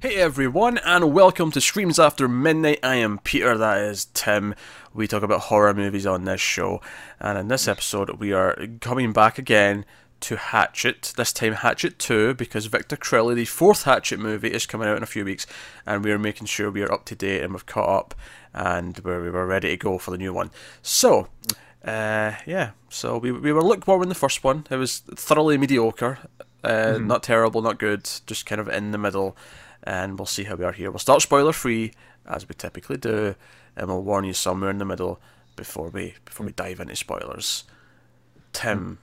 Hey everyone, and welcome to Screams After Midnight. I am Peter, that is Tim. We talk about horror movies on this show, and in this episode, we are coming back again to Hatchet. This time, Hatchet 2, because Victor Crowley, the fourth Hatchet movie, is coming out in a few weeks, and we are making sure we are up to date and we've caught up and we're, we were ready to go for the new one. So, uh, yeah, so we, we were lukewarm in the first one. It was thoroughly mediocre, uh, mm-hmm. not terrible, not good, just kind of in the middle and we'll see how we are here. We'll start spoiler free as we typically do, and we'll warn you somewhere in the middle before we before we dive into spoilers. Tim,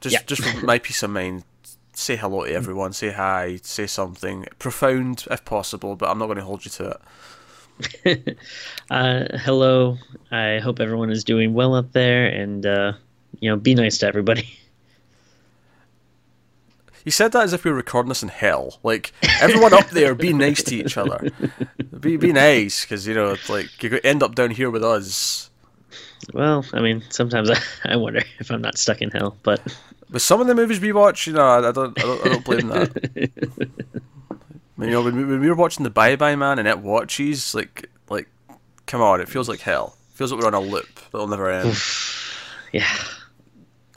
just yeah. just for my peace of mind, say hello to everyone, say hi, say something profound if possible, but I'm not going to hold you to it. uh, hello. I hope everyone is doing well up there, and uh, you know, be nice to everybody. You said that as if we were recording this in hell. Like everyone up there, be nice to each other. Be be nice, because you know, it's like you could end up down here with us. Well, I mean, sometimes I, I wonder if I'm not stuck in hell, but with some of the movies we watch, you know, I, I don't, I don't, I don't blame that. You know, when we, when we were watching the Bye Bye Man and it watches, like, like, come on, it feels like hell. It feels like we're on a loop that'll never end. yeah.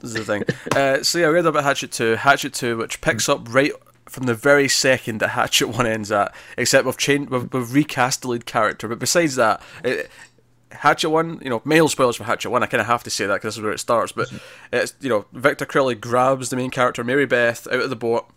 This is the thing. uh, so yeah, we read about Hatchet 2. Hatchet 2, which picks up right from the very second that Hatchet 1 ends at, except we've changed, we've, we've recast the lead character. But besides that, it, Hatchet 1, you know, male spoilers for Hatchet 1, I kind of have to say that because this is where it starts. But it's, you know, Victor Crowley grabs the main character, Mary Beth, out of the boat.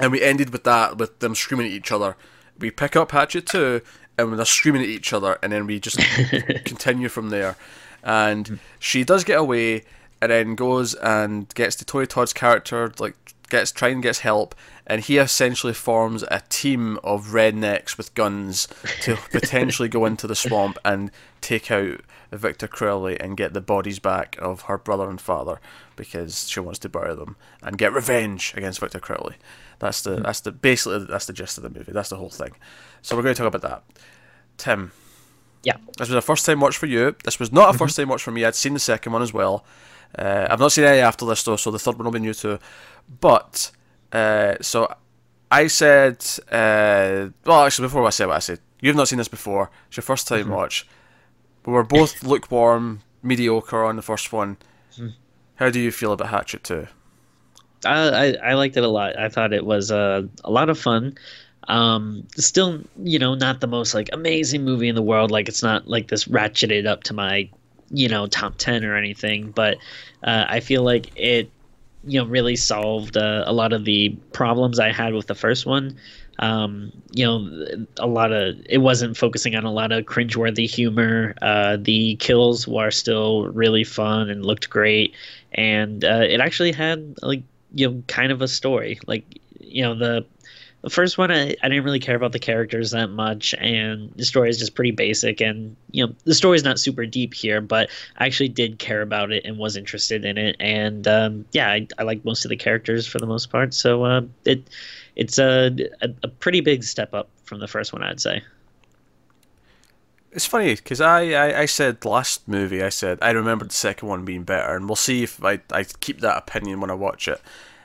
And we ended with that, with them screaming at each other. We pick up Hatchet 2, and they're screaming at each other, and then we just continue from there. And she does get away and then goes and gets to Tony Todd's character, like gets try and gets help, and he essentially forms a team of rednecks with guns to potentially go into the swamp and take out Victor Crowley and get the bodies back of her brother and father because she wants to bury them and get revenge against Victor Crowley. That's the that's the basically that's the gist of the movie. That's the whole thing. So we're going to talk about that. Tim. Yeah. This was a first time watch for you. This was not a mm-hmm. first time watch for me. I'd seen the second one as well. Uh, I've not seen any after this though, so the third one will be new too. But uh, so I said, uh, well, actually, before I say what I said, you've not seen this before. It's your first time mm-hmm. watch. We were both lukewarm, mediocre on the first one. Mm-hmm. How do you feel about Hatchet Two? I, I, I liked it a lot. I thought it was uh, a lot of fun. Um, still, you know, not the most like amazing movie in the world. Like it's not like this ratcheted up to my you know top 10 or anything but uh, i feel like it you know really solved uh, a lot of the problems i had with the first one. Um, you know a lot of it wasn't focusing on a lot of cringeworthy humor. Uh, the kills were still really fun and looked great. And uh, it actually had like you know kind of a story. Like you know the the first one I, I didn't really care about the characters that much and the story is just pretty basic and you know the story is not super deep here but i actually did care about it and was interested in it and um, yeah I, I like most of the characters for the most part so uh, it it's a, a, a pretty big step up from the first one i'd say. It's funny because I, I, I said last movie I said I remember the second one being better and we'll see if I, I keep that opinion when I watch it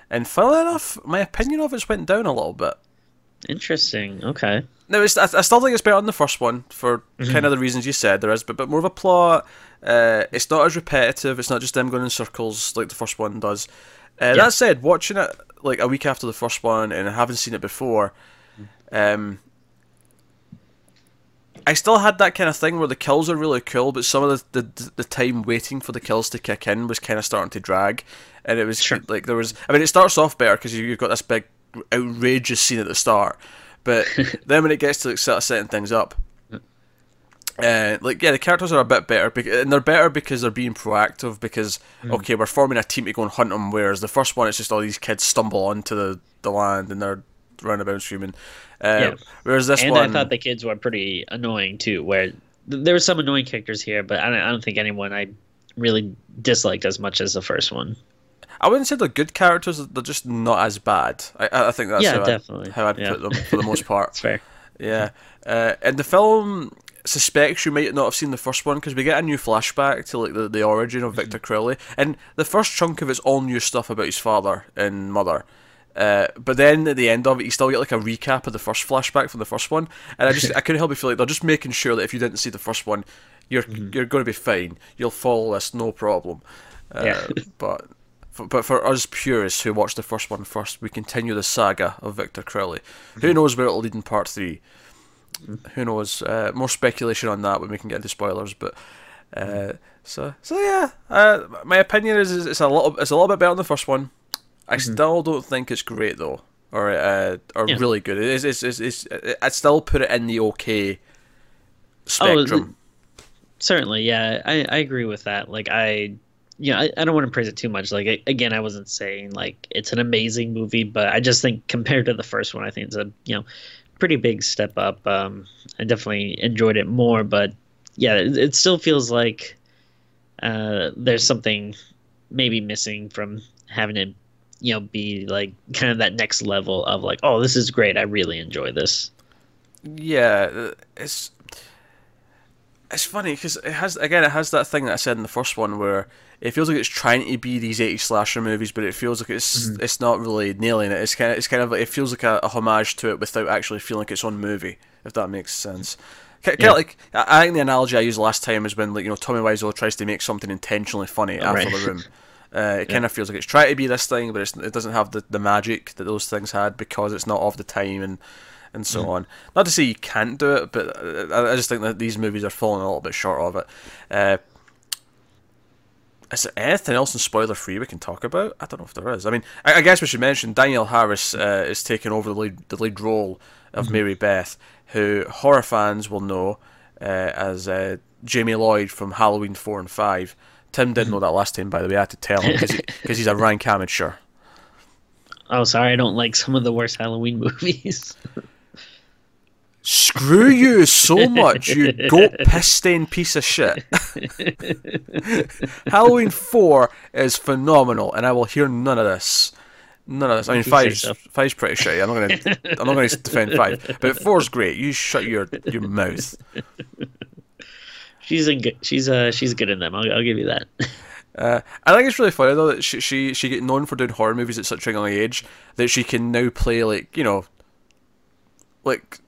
and funnily enough, my opinion of it's went down a little bit. Interesting. Okay. No, I, I still think it's better than the first one for mm-hmm. kind of the reasons you said there is, but but more of a plot. Uh, it's not as repetitive. It's not just them going in circles like the first one does. Uh, yeah. That said, watching it like a week after the first one and having seen it before, um, I still had that kind of thing where the kills are really cool, but some of the, the the time waiting for the kills to kick in was kind of starting to drag, and it was sure. like there was. I mean, it starts off better because you, have got this big outrageous scene at the start, but then when it gets to like, setting things up, uh, like yeah, the characters are a bit better, and they're better because they're being proactive. Because mm. okay, we're forming a team to go and hunt them. Whereas the first one, it's just all these kids stumble onto the, the land and they're running about screaming. Uh, yeah. Whereas this and one, I thought the kids were pretty annoying too. Where there were some annoying characters here, but I don't, I don't think anyone I really disliked as much as the first one. I wouldn't say they're good characters; they're just not as bad. I, I think that's yeah, how, definitely. I, how I'd yeah. put them for the most part. Fair. Yeah, uh, and the film suspects you might not have seen the first one because we get a new flashback to like the, the origin of Victor mm-hmm. Crowley, and the first chunk of it's all new stuff about his father and mother. Uh, but then at the end of it, you still get like a recap of the first flashback from the first one, and I just I couldn't help but feel like they're just making sure that if you didn't see the first one, you're mm-hmm. you're going to be fine. You'll follow this, no problem. Uh, yeah. but for, but for us purists who watched the first one first, we continue the saga of Victor Crowley. Mm-hmm. Who knows where it'll lead in part three? Mm-hmm. Who knows? Uh, more speculation on that when we can get into spoilers, but. Uh, so so yeah, uh, my opinion is, is, it's a little it's a little bit better than the first one. I mm-hmm. still don't think it's great though, or uh, or yeah. really good. It is it's, it's, it's, I still put it in the okay spectrum. Oh, certainly, yeah, I, I agree with that. Like I, you know, I, I don't want to praise it too much. Like again, I wasn't saying like it's an amazing movie, but I just think compared to the first one, I think it's a you know pretty big step up. Um, I definitely enjoyed it more, but yeah, it, it still feels like uh, there's something maybe missing from having it, you know, be like kind of that next level of like, oh, this is great. I really enjoy this. Yeah, uh, it's it's funny because it has again it has that thing that I said in the first one where it feels like it's trying to be these 80 slasher movies, but it feels like it's mm-hmm. it's not really nailing it. It's kind of it's kind of like it feels like a, a homage to it without actually feeling like its own movie, if that makes sense. Kind yeah. of like I think the analogy I used last time is when like you know Tommy Wiseau tries to make something intentionally funny oh, after right. the room. Uh, it yeah. kind of feels like it's trying to be this thing, but it doesn't have the, the magic that those things had because it's not of the time and and so mm. on. Not to say you can't do it, but I, I, just think that these movies are falling a little bit short of it. Uh, is there anything else in spoiler free we can talk about? I don't know if there is. I mean, I, I guess we should mention Danielle Harris uh, is taking over the lead, the lead role of mm-hmm. Mary Beth, who horror fans will know uh, as uh, Jamie Lloyd from Halloween 4 and 5. Tim didn't know that last time, by the way. I had to tell him because he, he's a rank amateur. Oh, sorry, I don't like some of the worst Halloween movies. Screw you so much, you goat piss stained piece of shit. Halloween 4 is phenomenal, and I will hear none of this. None of this. I mean, five's, five's pretty shitty. I'm not gonna. I'm not gonna defend five, but four's great. You shut your your mouth. She's a good. She's uh she's good in them. I'll, I'll give you that. Uh, I think it's really funny though that she she she get known for doing horror movies at such a young age that she can now play like you know, like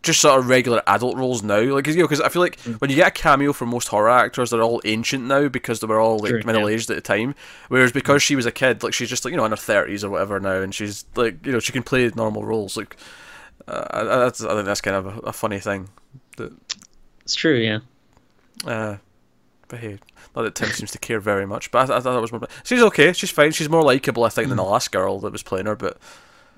just sort of regular adult roles now. Like, you know, because I feel like mm. when you get a cameo from most horror actors, they're all ancient now because they were all like True, middle aged yeah. at the time. Whereas because she was a kid, like she's just like you know in her thirties or whatever now, and she's like you know she can play normal roles. Like, uh, I, I, I think that's kind of a, a funny thing. That, it's true, yeah. Uh, but hey, not that Tim seems to care very much, but I, I thought it was more. She's okay. She's fine. She's more likable, I think, than the last girl that was playing her. But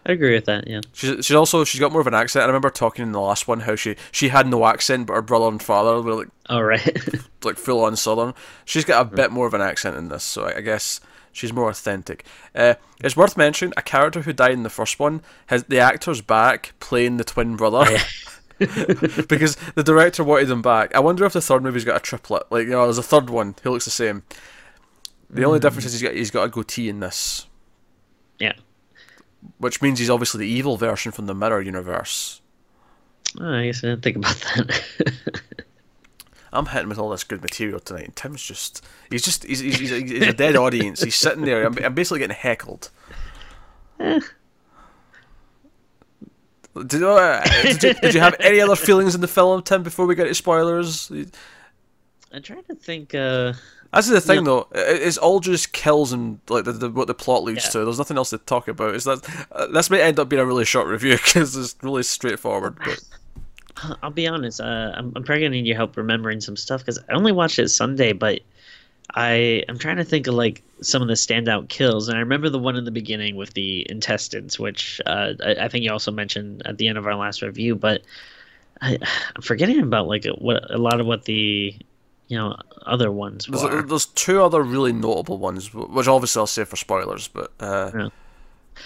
I agree with that. Yeah. She's she's also she's got more of an accent. I remember talking in the last one how she she had no accent, but her brother and father were like, all right, like full on southern. She's got a bit more of an accent in this, so I, I guess she's more authentic. Uh, it's worth mentioning a character who died in the first one has the actor's back playing the twin brother. Oh, yeah. because the director wanted him back. I wonder if the third movie's got a triplet. Like, you know, there's a third one. He looks the same. The mm. only difference is he's got he's got a goatee in this. Yeah which means he's obviously the evil version from the Mirror universe. Oh, I guess I didn't think about that. I'm hitting with all this good material tonight, and Tim's just—he's just—he's he's, he's, a, he's a dead audience. He's sitting there. I'm, I'm basically getting heckled. Eh. Did, uh, did, you, did you have any other feelings in the film, Tim? Before we get to spoilers, I'm trying to think. Uh... That's the thing, though. It's all just kills and like the, the, what the plot leads yeah. to. There's nothing else to talk about. Is that uh, this may end up being a really short review because it's really straightforward. But I'll be honest. Uh, I'm, I'm probably gonna need your help remembering some stuff because I only watched it Sunday, but I I'm trying to think of like some of the standout kills, and I remember the one in the beginning with the intestines, which uh, I, I, think you also mentioned at the end of our last review. But I, am forgetting about like what a lot of what the you know other ones. There's, there's, two other really notable ones, which obviously I'll say for spoilers, but uh, yeah.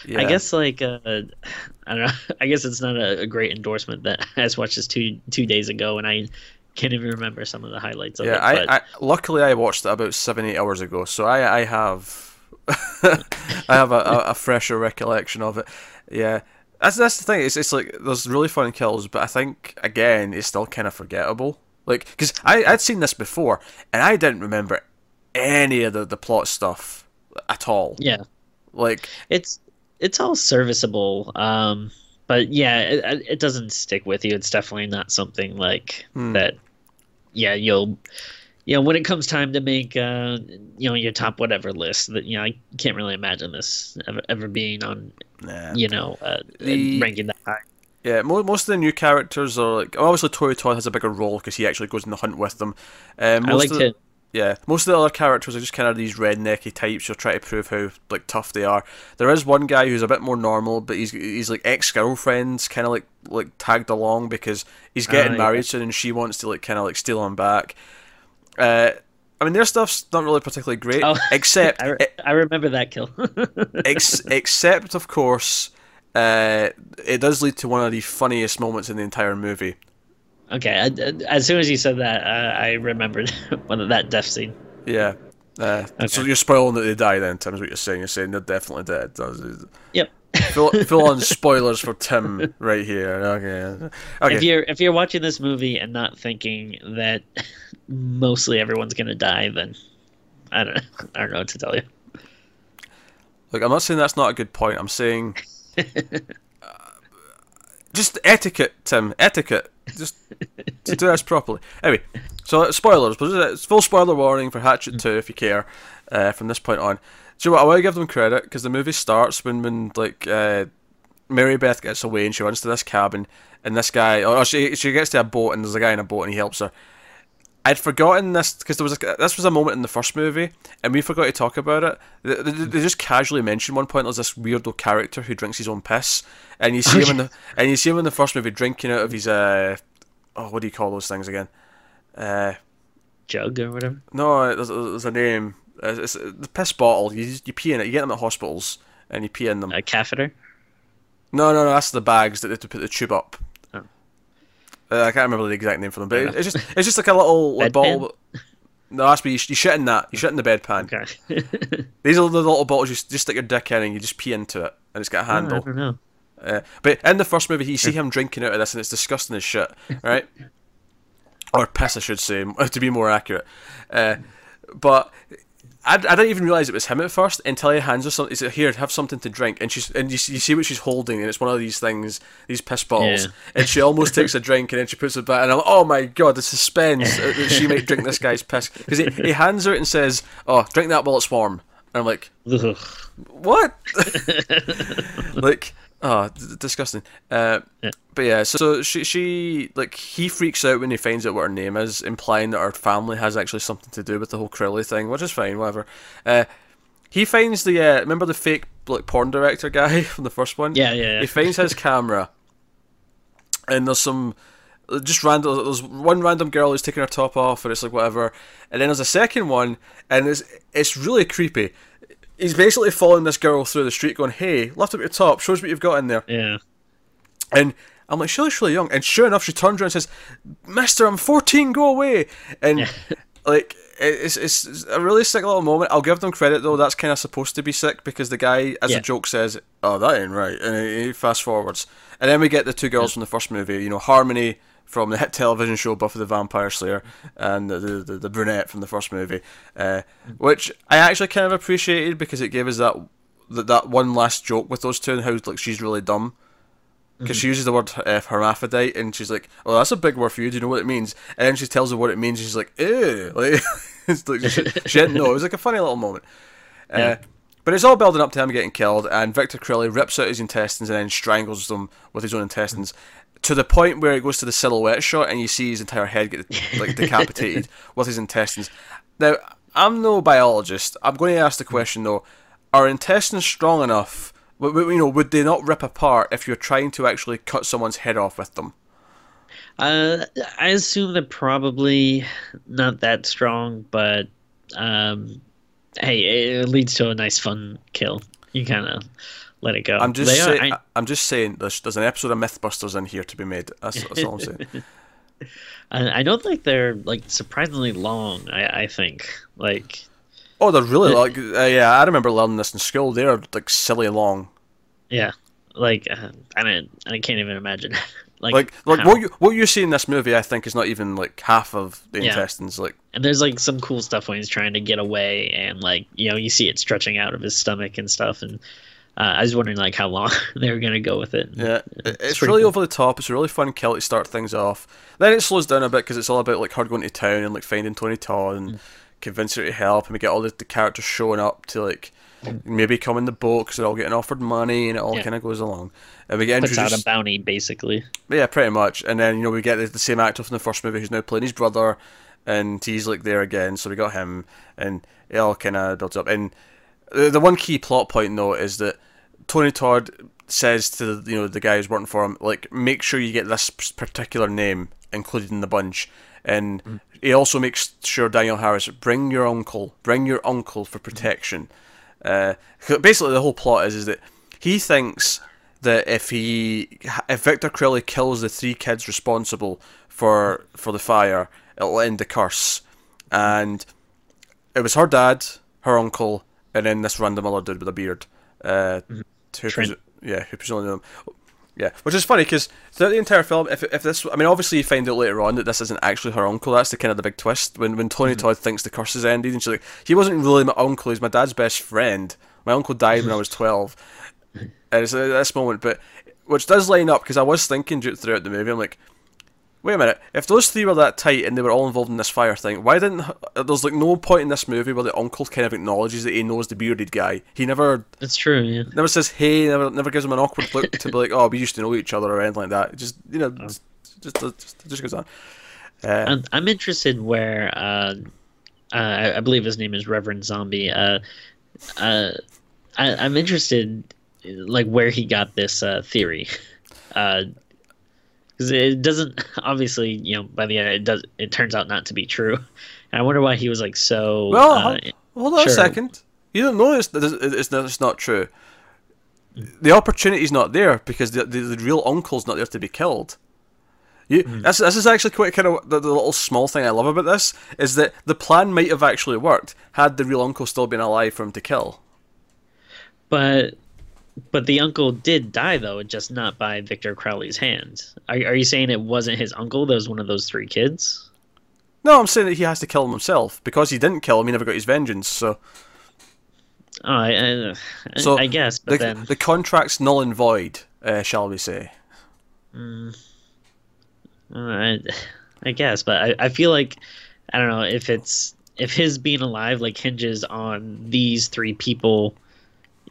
Yeah. I guess like uh, I don't know. I guess it's not a, a, great endorsement that I just watched this two two days ago, and I can't even remember some of the highlights of yeah, it. Yeah, I, I, luckily I watched it about seven eight hours ago, so I I have I have a, a, a, fresher recollection of it. Yeah. That's that's the thing. It's it's like there's really fun kills, but I think again it's still kind of forgettable. Like, because I I'd seen this before and I didn't remember any of the, the plot stuff at all. Yeah, like it's it's all serviceable. Um, but yeah, it, it doesn't stick with you. It's definitely not something like Hmm. that. Yeah, you'll. You know, when it comes time to make, uh, you know, your top whatever list, that you know, I can't really imagine this ever, ever being on, Nah. you know, uh, The- ranking that high. Yeah, mo- most of the new characters are like obviously Tony Todd has a bigger role because he actually goes in the hunt with them. Um, I most liked the, it. Yeah, most of the other characters are just kind of these rednecky types who try to prove how like tough they are. There is one guy who's a bit more normal, but he's he's like ex girlfriends, kind of like like tagged along because he's getting yeah. married soon and she wants to like kind of like steal him back. Uh, I mean, their stuff's not really particularly great, Oh, except I, re- I remember that kill. ex- except of course, uh, it does lead to one of the funniest moments in the entire movie. Okay, I, I- as soon as you said that, uh, I remembered one of that death scene. Yeah. Uh, So you're spoiling that they die then, Tim, is what you're saying. You're saying they're definitely dead. Yep. Full, full on spoilers for Tim right here. Okay. If you're if you're watching this movie and not thinking that mostly everyone's gonna die, then I don't I don't know what to tell you. Look, I'm not saying that's not a good point. I'm saying uh, just etiquette, Tim. Etiquette. Just to do this properly. Anyway, so spoilers, but it's full spoiler warning for Hatchet 2 if you care. Uh, from this point on, do you know what? I want to give them credit because the movie starts when when like uh, Mary Beth gets away and she runs to this cabin, and this guy, or she she gets to a boat and there's a guy in a boat and he helps her. I'd forgotten this because there was a, this was a moment in the first movie, and we forgot to talk about it. They, they, they just casually mentioned one point there's this weirdo character who drinks his own piss, and you see him in the and you see him in the first movie drinking out of his uh oh what do you call those things again? Uh Jug or whatever. no, there's, there's a name. It's, it's the piss bottle. You you pee in it. You get them at hospitals and you pee in them. A catheter. No, no, no. That's the bags that they have to put the tube up. Oh. Uh, I can't remember the exact name for them, but it's just it's just like a little like, bottle. No, that's what you, you shit in that. You shit in the bedpan. Okay. These are the little bottles you just stick your dick in and you just pee into it, and it's got a handle. don't know. Uh, but in the first movie, you see him drinking out of this, and it's disgusting as shit, right? or piss, I should say, to be more accurate. Uh, but I, I didn't even realize it was him at first until he hands her something. He said, "Here, have something to drink," and she's and you, see- you see what she's holding, and it's one of these things, these piss bottles, Yeah. and she almost takes a drink, and then she puts it back, and I'm like, "Oh my god, the suspense that that she might drink this guy's piss," because he, he hands her it and says, "Oh, drink that while it's warm," and I'm like, Ugh. what? like, oh, d- disgusting. Uh, Yeah. But yeah, so, so she, she, like, he freaks out when he finds out what her name is, implying that her family has actually something to do with the whole Crowley thing, which is fine, whatever. Uh, he finds the, uh, remember the fake, like, porn director guy from the first one? Yeah, yeah, yeah. He finds his camera, and there's some. Just random. There's one random girl who's taking her top off, and it's like whatever. And then there's a second one, and it's it's really creepy. He's basically following this girl through the street, going, "Hey, lift up your top, shows what you've got in there." Yeah. And I'm like, "Surely, she's really young." And sure enough, she turns around and says, "Mister, I'm 14. Go away." And like, it's, it's a really sick little moment. I'll give them credit though. That's kind of supposed to be sick because the guy, as Yeah. a joke, says, "Oh, that ain't right," and he he fast forwards, and then we get the two girls from the first movie. You know, Harmony from the hit television show Buffy the Vampire Slayer, and the the, the brunette from the first movie, uh, which I actually kind of appreciated because it gave us that that, that one last joke with those two and how like she's really dumb because she uses the word uh, hermaphrodite and she's like, "Oh, that's a big word for you. Do you know what it means?" And then she tells her what it means. And she's like, "Ew!" Like, it's like she, she didn't know. It was like a funny little moment. Uh, Yeah. But it's all building up to him getting killed, and Victor Crowley rips out his intestines and then strangles them with his own intestines. To the point where it goes to the silhouette shot, and you see his entire head get like decapitated with his intestines. Now, I'm no biologist. I'm going to ask the question though: Are intestines strong enough? You know, would they not rip apart if you're trying to actually cut someone's head off with them? Uh, I assume they're probably not that strong, but um, hey, it leads to a nice, fun kill. You kind of let it go. I'm just They are- saying. I- I'm just saying. There's, there's an episode of MythBusters in here to be made. That's, that's all I'm saying. I, I don't think they're like surprisingly long. I, I think like Oh, they're really like. Uh, yeah, I remember learning this in school. They're like silly long. yeah, like uh, I mean I can't even imagine like Like, like how- what you what you see in this movie, I think, is not even like half of the Yeah. intestines. Like, And there's like some cool stuff when he's trying to get away, and like you know you see it stretching out of his stomach and stuff, and Uh, I was wondering like how long they were gonna go with it. Yeah, it's, pretty really cool. over the top. It's a really fun kill to start things off. Then it slows down a bit because it's all about like her going to town and like finding Tony Todd and Mm. convincing her to help, and we get all the, the characters showing up to like maybe come in the boat because they're all getting offered money, and it all Mm. Yeah. kind of goes along. And we get Puts out a introduced, bounty basically. yeah, pretty much. And then you know we get the, the same actor from the first movie who's now playing his brother, and he's like there again. So we got him, and it all kind of builds up. And the, the one key plot point though is that Tony Todd says to the, you know the guy who's working for him, like make sure you get this particular name included in the bunch, and he also makes sure Danielle Harris bring your uncle, bring your uncle for protection. Uh, basically, the whole plot is is that he thinks that if he if Victor Crowley kills the three kids responsible for for the fire, it'll end the curse. And it was her dad, her uncle, and then this random other dude with a beard. Uh, who Trent. presu- yeah, who presumably knew him. Yeah, which is funny because throughout the entire film, if if this, I mean, obviously you find out later on that this isn't actually her uncle. That's the kind of the big twist when when Tony mm-hmm. Todd thinks the curse is ended, and she's like, he wasn't really my uncle. He's my dad's best friend. My uncle died when I was twelve, and it's at this moment, but which does line up because I was thinking throughout the movie, I'm like, wait a minute, if those three were that tight and they were all involved in this fire thing, why didn't there's like no point in this movie where the uncle kind of acknowledges that he knows the bearded guy. He never That's true. Yeah. never says hey, never never gives him an awkward look to be like, oh, we used to know each other or anything like that. Just you know, just just just, just goes on. Uh, I'm, I'm interested where uh, uh, I, I believe his name is Reverend Zombie. Uh, uh, I, I'm interested, like where he got this uh, theory, because it doesn't obviously, you know, by the end it does. It turns out not to be true. And I wonder why he was like so. well, uh, hold, on sure. a second. You don't know it's it's, not, it's not true. The opportunity's not there because the, the, the real uncle's not there to be killed. You, this, this is actually quite kind of the, the little small thing I love about this is that the plan might have actually worked had the real uncle still been alive for him to kill. but but the uncle did die though, just not by Victor Crowley's hand. Are are you saying it wasn't his uncle? That was one of those three kids. No, I'm saying that he has to kill him himself because he didn't kill him. He never got his vengeance. So, Oh, I, I, so I guess, but the, then the contract's null and void, uh, shall we say? Uh, I, I guess, but I, I feel like I don't know if it's if his being alive like hinges on these three people,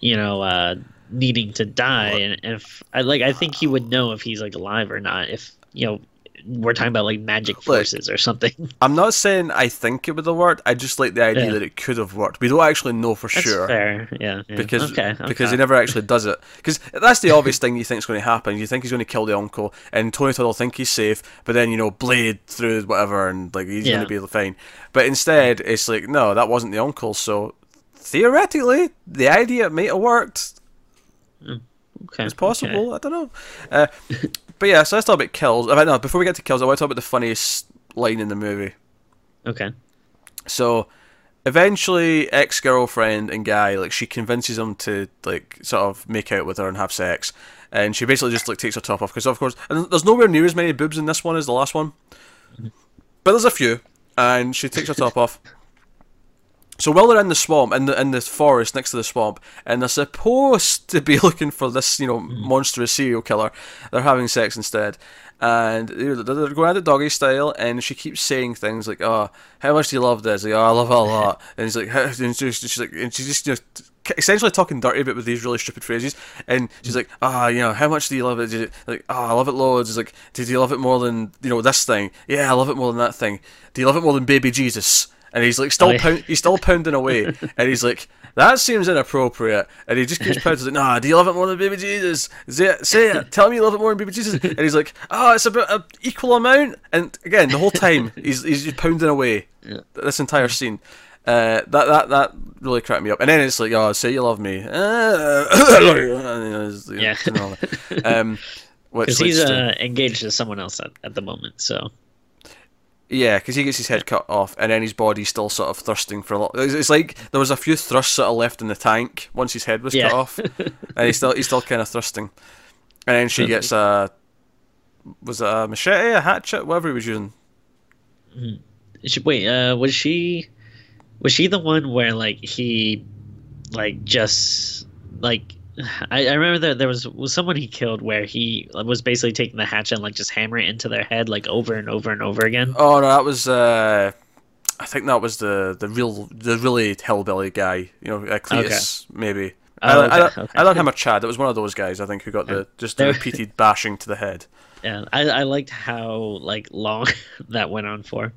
you know, uh, needing to die, and if I like, I think he would know if he's like alive or not. If you know, we're talking about like magic forces or something. I'm not saying I think it would have worked. I just like the idea Yeah. that it could have worked. We don't actually know for That's sure fair. Yeah. yeah. because okay, because he never actually does it. Because that's the obvious thing you think is going to happen. You think he's going to kill the uncle, and Tony Todd will think he's safe, but then you know blade through whatever, and like he's Yeah. going to be fine. But instead, it's like no, that wasn't the uncle. So theoretically, the idea might have worked. Mm. okay, It's possible. I don't know. Uh, but yeah, so let's talk about kills. I no, before we get to kills, I want to talk about the funniest line in the movie. Okay. okay. So eventually, ex girlfriend and guy like she convinces him to like sort of make out with her and have sex, and she basically just like takes her top off because of course and there's nowhere near as many boobs in this one as the last one, mm-hmm. but there's a few, and she takes her top off. So while they're in the swamp, in the in the forest next to the swamp, and they're supposed to be looking for this, you know, monstrous serial killer, they're having sex instead, and they're going at it doggy style, and she keeps saying things like, "Oh, how much do you love this?" Like, "Oh, I love it a lot," and he's like, "How-" and she's, she's like, and she's just you know, essentially talking dirty, but with these really stupid phrases, and she's like, "Ah, you know, how much do you love it?" You- Like, "Oh, I love it loads." He's like, "Did you love it more than you know this thing?" Yeah, I love it more than that thing. Do you love it more than Baby Jesus? And he's like still pound, he's still pounding away, and he's like, "That seems inappropriate." And he just keeps pounding. Like, "Nah, do you love it more than Baby Jesus? Say it, say it. Tell me you love it more than Baby Jesus." And he's like, "Oh, it's about an equal amount." And again, the whole time he's he's just pounding away. yeah. This entire scene, uh, that that that really cracked me up. And then it's like, "Oh, say you love me." Yeah. Um, which he's uh, engaged to someone else at, at the moment, so Yeah, because he gets his head cut off, and then his body's still sort of thrusting for a lot. It's, it's like there was a few thrusts sort of left in the tank once his head was Yeah. cut off, and he's still he's still kind of thrusting. And then she gets a was it a machete, a hatchet, whatever he was using. Wait, uh, was she was she the one where like he like just like I, I remember that there was was someone he killed where he was basically taking the hatchet and like just hammering it into their head like over and over and over again. Oh no, that was uh, I think that was the the real the really hillbilly guy. You know, uh, Cletus maybe. Oh, I, I, okay, okay. I don't him a Chad. It was one of those guys. I think who got the just the repeated bashing to the head. Yeah, I, I liked how like long that went on for.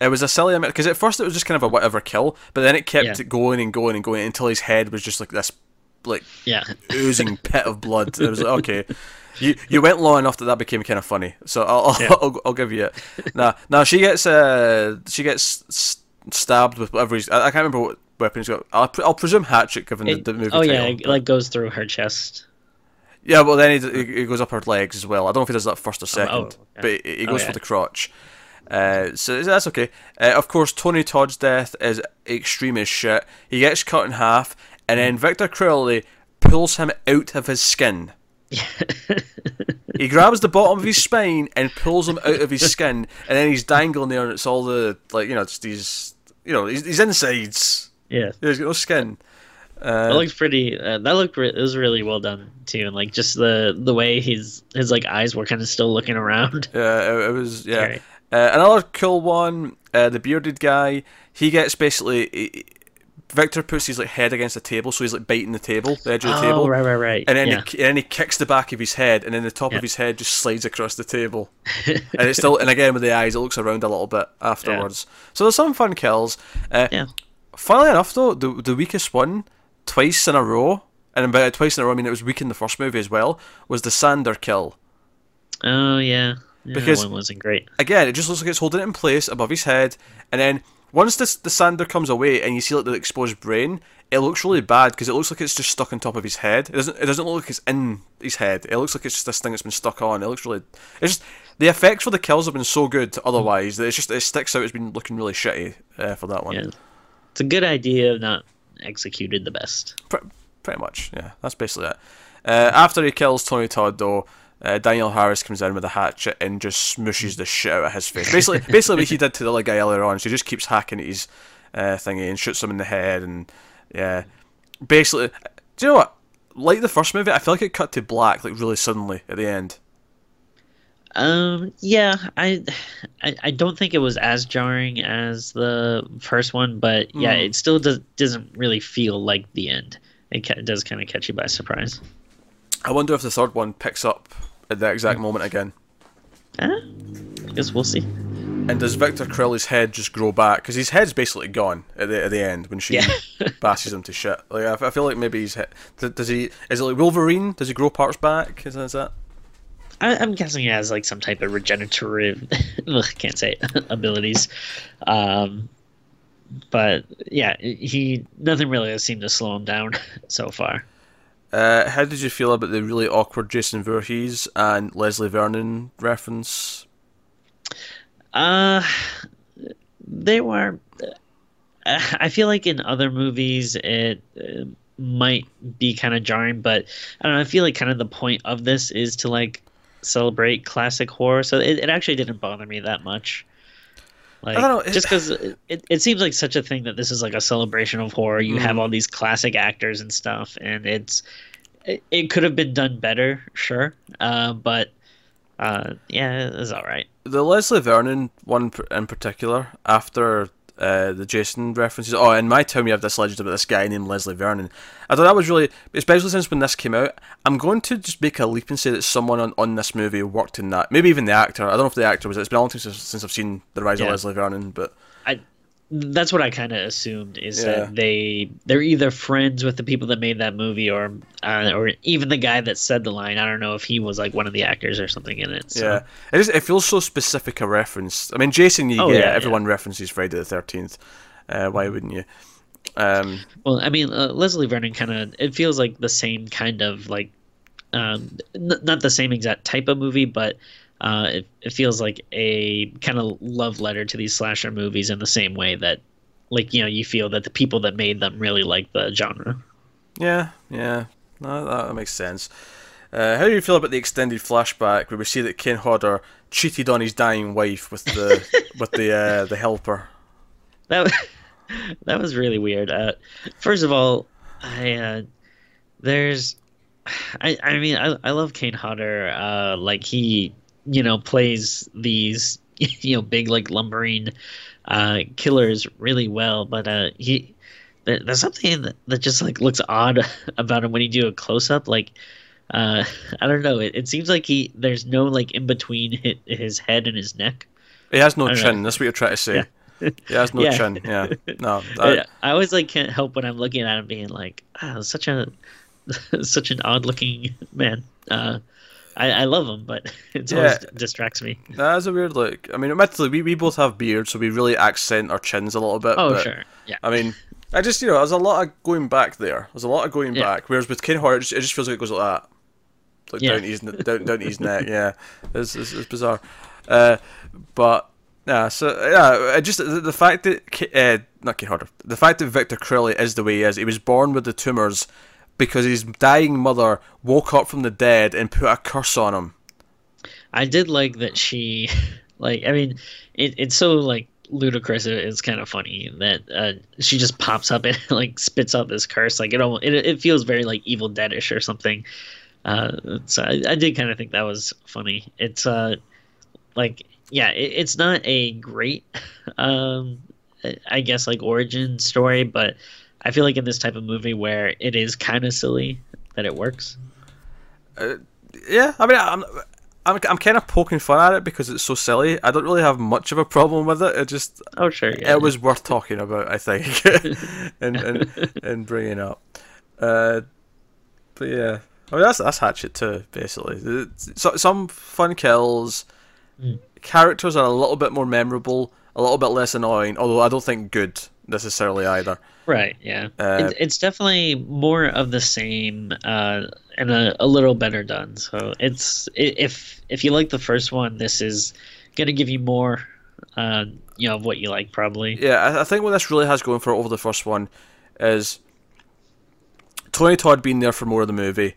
It was a silly amount because at first it was just kind of a whatever kill, but then it kept Yeah. going and going and going until his head was just like this, like Yeah, oozing pit of blood. It was like okay, you you went long enough that that became kind of funny. So I'll I'll, Yeah. I'll, I'll give you it. Now now she gets uh she gets s- stabbed with whatever he's I, I can't remember what weapon he's got. I'll, I'll presume hatchet given It- the, the movie oh title. yeah, it like goes through her chest. Yeah, well then he, he goes up her legs as well. I don't know if he does that first or second, oh, okay. but he, he Oh, goes yeah. for the crotch. Uh, so that's okay. Uh, of course, Tony Todd's death is extreme as shit. He gets cut in half, and then Victor Crowley pulls him out of his skin. He grabs the bottom of his spine and pulls him out of his skin, and then he's dangling there, and it's all the like you know, just these you know, his, his insides. Yeah, He's got no skin. that looks pretty. Uh, that looked re- it was really well done too, and like just the the way his his like eyes were kind of still looking around. Yeah, it, it was yeah. Uh, another cool one, uh, the bearded guy. He gets basically he- Victor puts his like head against the table, so he's like biting the table, the edge of the Oh table, right, right, right. and then yeah. he, and then he kicks the back of his head, and then the top Yeah. of his head just slides across the table, and it's still and again with the eyes, it looks around a little bit afterwards. So there's some fun kills. Uh, yeah. Funnily enough, though, the the weakest one twice in a row, and by twice in a row, I mean it was weak in the first movie as well, was the Sander kill. Oh yeah. yeah Because- that one wasn't great. again, it just looks like it's holding it in place above his head, and then once this, the sander comes away and you see like the exposed brain, it looks really bad because it looks like it's just stuck on top of his head. It doesn't. It doesn't look like it's in his head. It looks like it's just this thing that's been stuck on. It looks really. It's just the effects for the kills have been so good. Otherwise, that it's just it sticks out. It's been looking really shitty uh, for that one. Yeah, it's a good idea, not executed the best. Pre- pretty much, yeah. That's basically it. Uh, after he kills Tony Todd, though, uh, Danielle Harris comes in with a hatchet and just smooshes the shit out of his face. Basically, basically what he did to the other guy earlier on. So he just keeps hacking at his uh, thingy and shoots him in the head, and yeah, basically, do you know what? Like the first movie, I feel like it cut to black like really suddenly at the end. Um, yeah, I, I, I don't think it was as jarring as the first one, but yeah, Hmm. it still does doesn't really feel like the end. It, ca- it does kind of catch you by surprise. I wonder if the third one picks up at that exact moment again. Eh, I guess we'll see. And does Victor Crowley's head just grow back? Because his head's basically gone at the at the end when she Yeah. bashes him to shit. Like I, f- I feel like maybe he's hit. Does, does he? Is it like Wolverine? Does he grow parts back? Is that? Is that? I, I'm guessing he has like some type of regenerative, ugh, can't say abilities. Um, but yeah, he nothing really has seemed to slow him down so far. Uh, how did you feel about the really awkward Jason Voorhees and Leslie Vernon reference? Uh, they were. Uh, I feel like in other movies it uh, might be kind of jarring, but I don't know. I feel like kind of the point of this is to like celebrate classic horror, so it, it actually didn't bother me that much. Like, I don't know, it- just because it, it, seems like such a thing that this is like a celebration of horror. You have Mhm. all these classic actors and stuff, and it's it, it could have been done better, sure, uh, but uh, yeah, it's all right. The Leslie Vernon one in particular, after uh, the Jason references. Oh, in my town we have this legend about this guy named Leslie Vernon. I thought that was really, especially since when this came out. I'm going to just make a leap and say that someone on, on this movie worked in that. Maybe even the actor. I don't know if the actor was. It's been a long time since, since I've seen the rise of Leslie Vernon, but I that's what I kind of assumed is Yeah. that they they're either friends with the people that made that movie or uh, or even the guy that said the line. I don't know if he was like one of the actors or something in it. So. yeah, it is. It feels so specific a reference. I mean, Jason, you Oh, get yeah, everyone references Friday the Thirteenth. Uh, why wouldn't you? Um, Well, I mean, uh, Leslie Vernon kind of it feels like the same kind of like um, n- not the same exact type of movie, but uh, it, it feels like a kind of love letter to these slasher movies in the same way that like you know you feel that the people that made them really like the genre. Yeah, yeah, no, that, makes sense. Uh, how do you feel about the extended flashback where we see that Kane Hodder cheated on his dying wife with the with the uh, the helper? that that was really weird. Uh, first of all, I uh, there's I I mean I I love Kane Hodder. Uh, like he you know plays these you know big like lumbering uh killers really well, but uh he there's something that, that just like looks odd about him when you do a close up like uh i don't know it, it seems like he there's no like in between his, his head and his neck He has no chin. know. That's what you're trying to say. Yeah. He has no Yeah. chin. Yeah. No. I, that- I always like can't help when i'm looking at him being like ah, such a such an odd looking man uh I, I love him, but it always distracts me. That is a weird look. I mean, admittedly, we, we both have beards, so we really accent our chins a little bit. Oh, but, sure, yeah. I mean, I just, you know, there's a lot of going back there. There's a lot of going Yeah. back. Whereas with Kane Hodder, it just, it just feels like it goes like that. Like Yeah. down his, down, down his neck, yeah. It's, it's, it's bizarre. Uh, but, yeah, so, yeah, just, the, the fact that, uh, not Kane Hodder, the fact that Victor Crowley is the way he is, he was born with the tumours because his dying mother woke up from the dead and put a curse on him. I did like that she, like, I mean, it, it's so like ludicrous. It's kind of funny that uh, she just pops up and like spits out this curse. Like it almost, it, it feels very like Evil Deadish or something. Uh, so I, I did kind of think that was funny. It's uh, like yeah, it, it's not a great, um, I guess like origin story, but I feel like in this type of movie where it is kind of silly that it works. Yeah, I mean, I'm, I'm, I'm kind of poking fun at it because it's so silly. I don't really have much of a problem with it. It just, Oh sure, yeah. it was worth talking about, I think, and, and and bringing up. Uh, but yeah, I mean that's that's Hatchet too, basically. So, some fun kills. Mm. Characters are a little bit more memorable, a little bit less annoying. Although I don't think good necessarily either. Right. Yeah. Uh, it, it's definitely more of the same, uh, and a, a little better done. So it's if if you like the first one, this is gonna give you more, uh, you know, of what you like probably. Yeah, I, I think what this really has going for it over the first one is Tony Todd being there for more of the movie.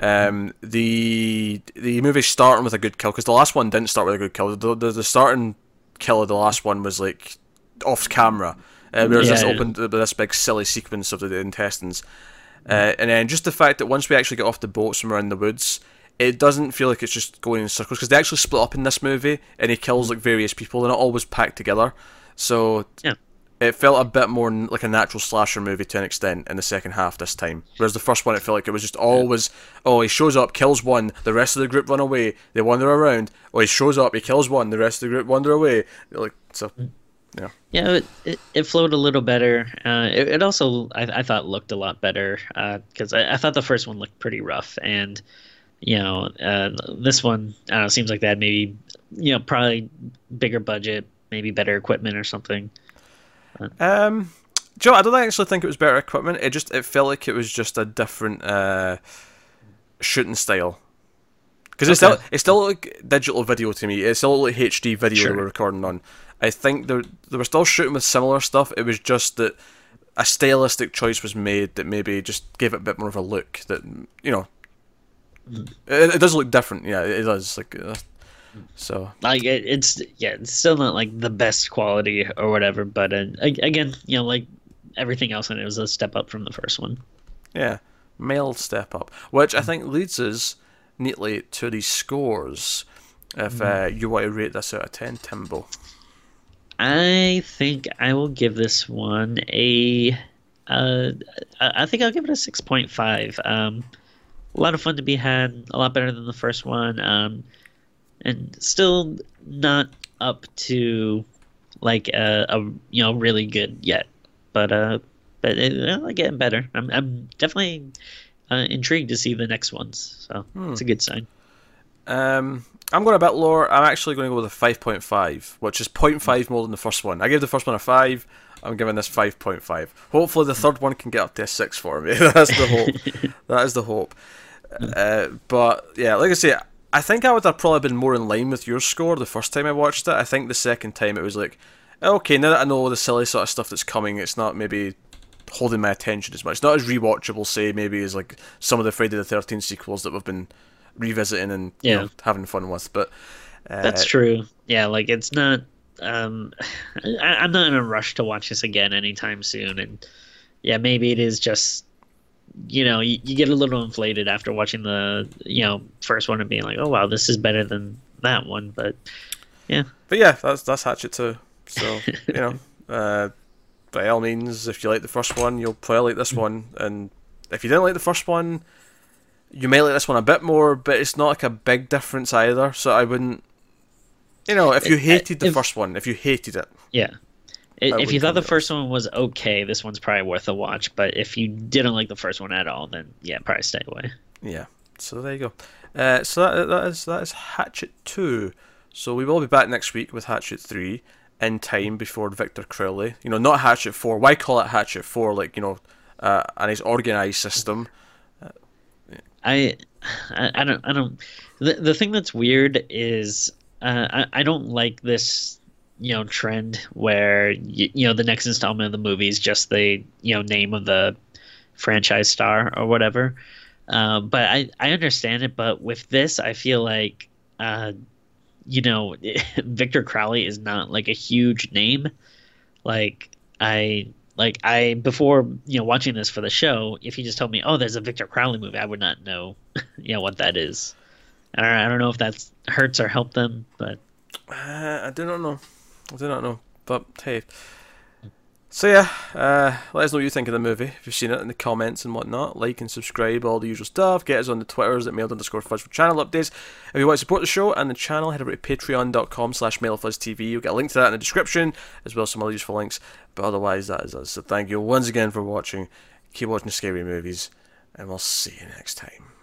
Um, the the movie starting with a good kill because the last one didn't start with a good kill. The, the, the starting kill of the last one was like off camera. Uh, there was this Yeah, yeah. open this big silly sequence of the, the intestines, uh, and then just the fact that once we actually get off the boats and we're in the woods, it doesn't feel like it's just going in circles because they actually split up in this movie and he kills like various people. They're not always packed together, so Yeah. it felt a bit more like a natural slasher movie to an extent in the second half this time. Whereas the first one, it felt like it was just always, oh, he shows up, kills one, the rest of the group run away, they wander around. Oh, he shows up, he kills one, the rest of the group wander away. Like so, yeah. Yeah, it, it, it flowed a little better. Uh, it, it also I, I thought looked a lot better because I, I thought the first one looked pretty rough, and you know uh, this one I don't know seems like that maybe you know probably bigger budget, maybe better equipment or something. Um, Joe, I don't actually think it was better equipment. It just it felt like it was just a different uh, shooting style. Because it's still it's still like digital video to me. It's still like HD video Sure. were recording on. I think they they were still shooting with similar stuff. It was just that a stylistic choice was made that maybe just gave it a bit more of a look. That you know, it, it does look different. Yeah, it does. Like uh, so. like it, it's yeah it's still not like the best quality or whatever but uh, again you know like everything else in it was a step up from the first one Yeah, male step up, which I think leads us neatly to the scores. If uh, you want to rate this out of ten, Timbo. I think i will give this one a uh i think i'll give it a 6.5 um a lot of fun to be had a lot better than the first one um and still not up to like a, a you know really good yet. But uh but it, well, getting better. I'm, I'm definitely uh, intrigued to see the next ones so it's a good sign. Um, I'm going a bit lower. I'm actually going to go with a five point five, which is 0.5 more than the first one. I gave the first one a five. I'm giving this five point five. Hopefully, the third one can get up to a six for me. That's the hope. that is the hope. Uh, but yeah, like I say, I think I would have probably been more in line with your score the first time I watched it. I think the second time it was like, okay, now that I know the silly sort of stuff that's coming, it's not maybe holding my attention as much. It's not as rewatchable, say, maybe as like some of the Friday the Thirteenth sequels that we've been revisiting and you know, having fun with. But uh, That's true. Yeah, like it's not. Um, I, I'm not in a rush to watch this again anytime soon, and yeah, maybe it is just you know you, you get a little inflated after watching the you know first one and being like, oh wow, this is better than that one. But yeah, but yeah, that's that's Hatchet two. So you know, uh, by all means, if you like the first one, you'll probably like this one, and if you didn't like the first one, you may like this one a bit more, but it's not like a big difference either. So I wouldn't, you know, if you hated the if, first one, if you hated it, yeah. If you thought the first one was okay, this one's probably worth a watch. But if you didn't like the first one at all, then yeah, probably stay away. Yeah. So there you go. Uh, so that, that is that is Hatchet two. So we will be back next week with Hatchet three in time before Victor Crowley. You know, not Hatchet four. Why call it Hatchet four? Like you know, uh, and his organized system. I, I, I don't, I don't. The the thing that's weird is uh, I, I don't like this you know trend where you, you know the next installment of the movie is just the you know name of the franchise star or whatever. Uh, but I I understand it. But with this, I feel like uh, you know Victor Crowley is not like a huge name. Like I like I before you know watching this for the show, if you just told me, "Oh, there's a Victor Crowley movie," I would not know, you know, what that is. I don't, I don't know if that hurts or help them, but uh, I do not know. I do not know. But hey, so yeah, uh, let us know what you think of the movie. If you've seen it in the comments and whatnot, like and subscribe, all the usual stuff. Get us on the Twitters at mailed underscore fuzz for channel updates. If you want to support the show and the channel, head over to patreon.com slash mailfuzztv. You'll get a link to that in the description, as well as some other useful links. But otherwise, that is us. So thank you once again for watching. Keep watching scary movies, and we'll see you next time.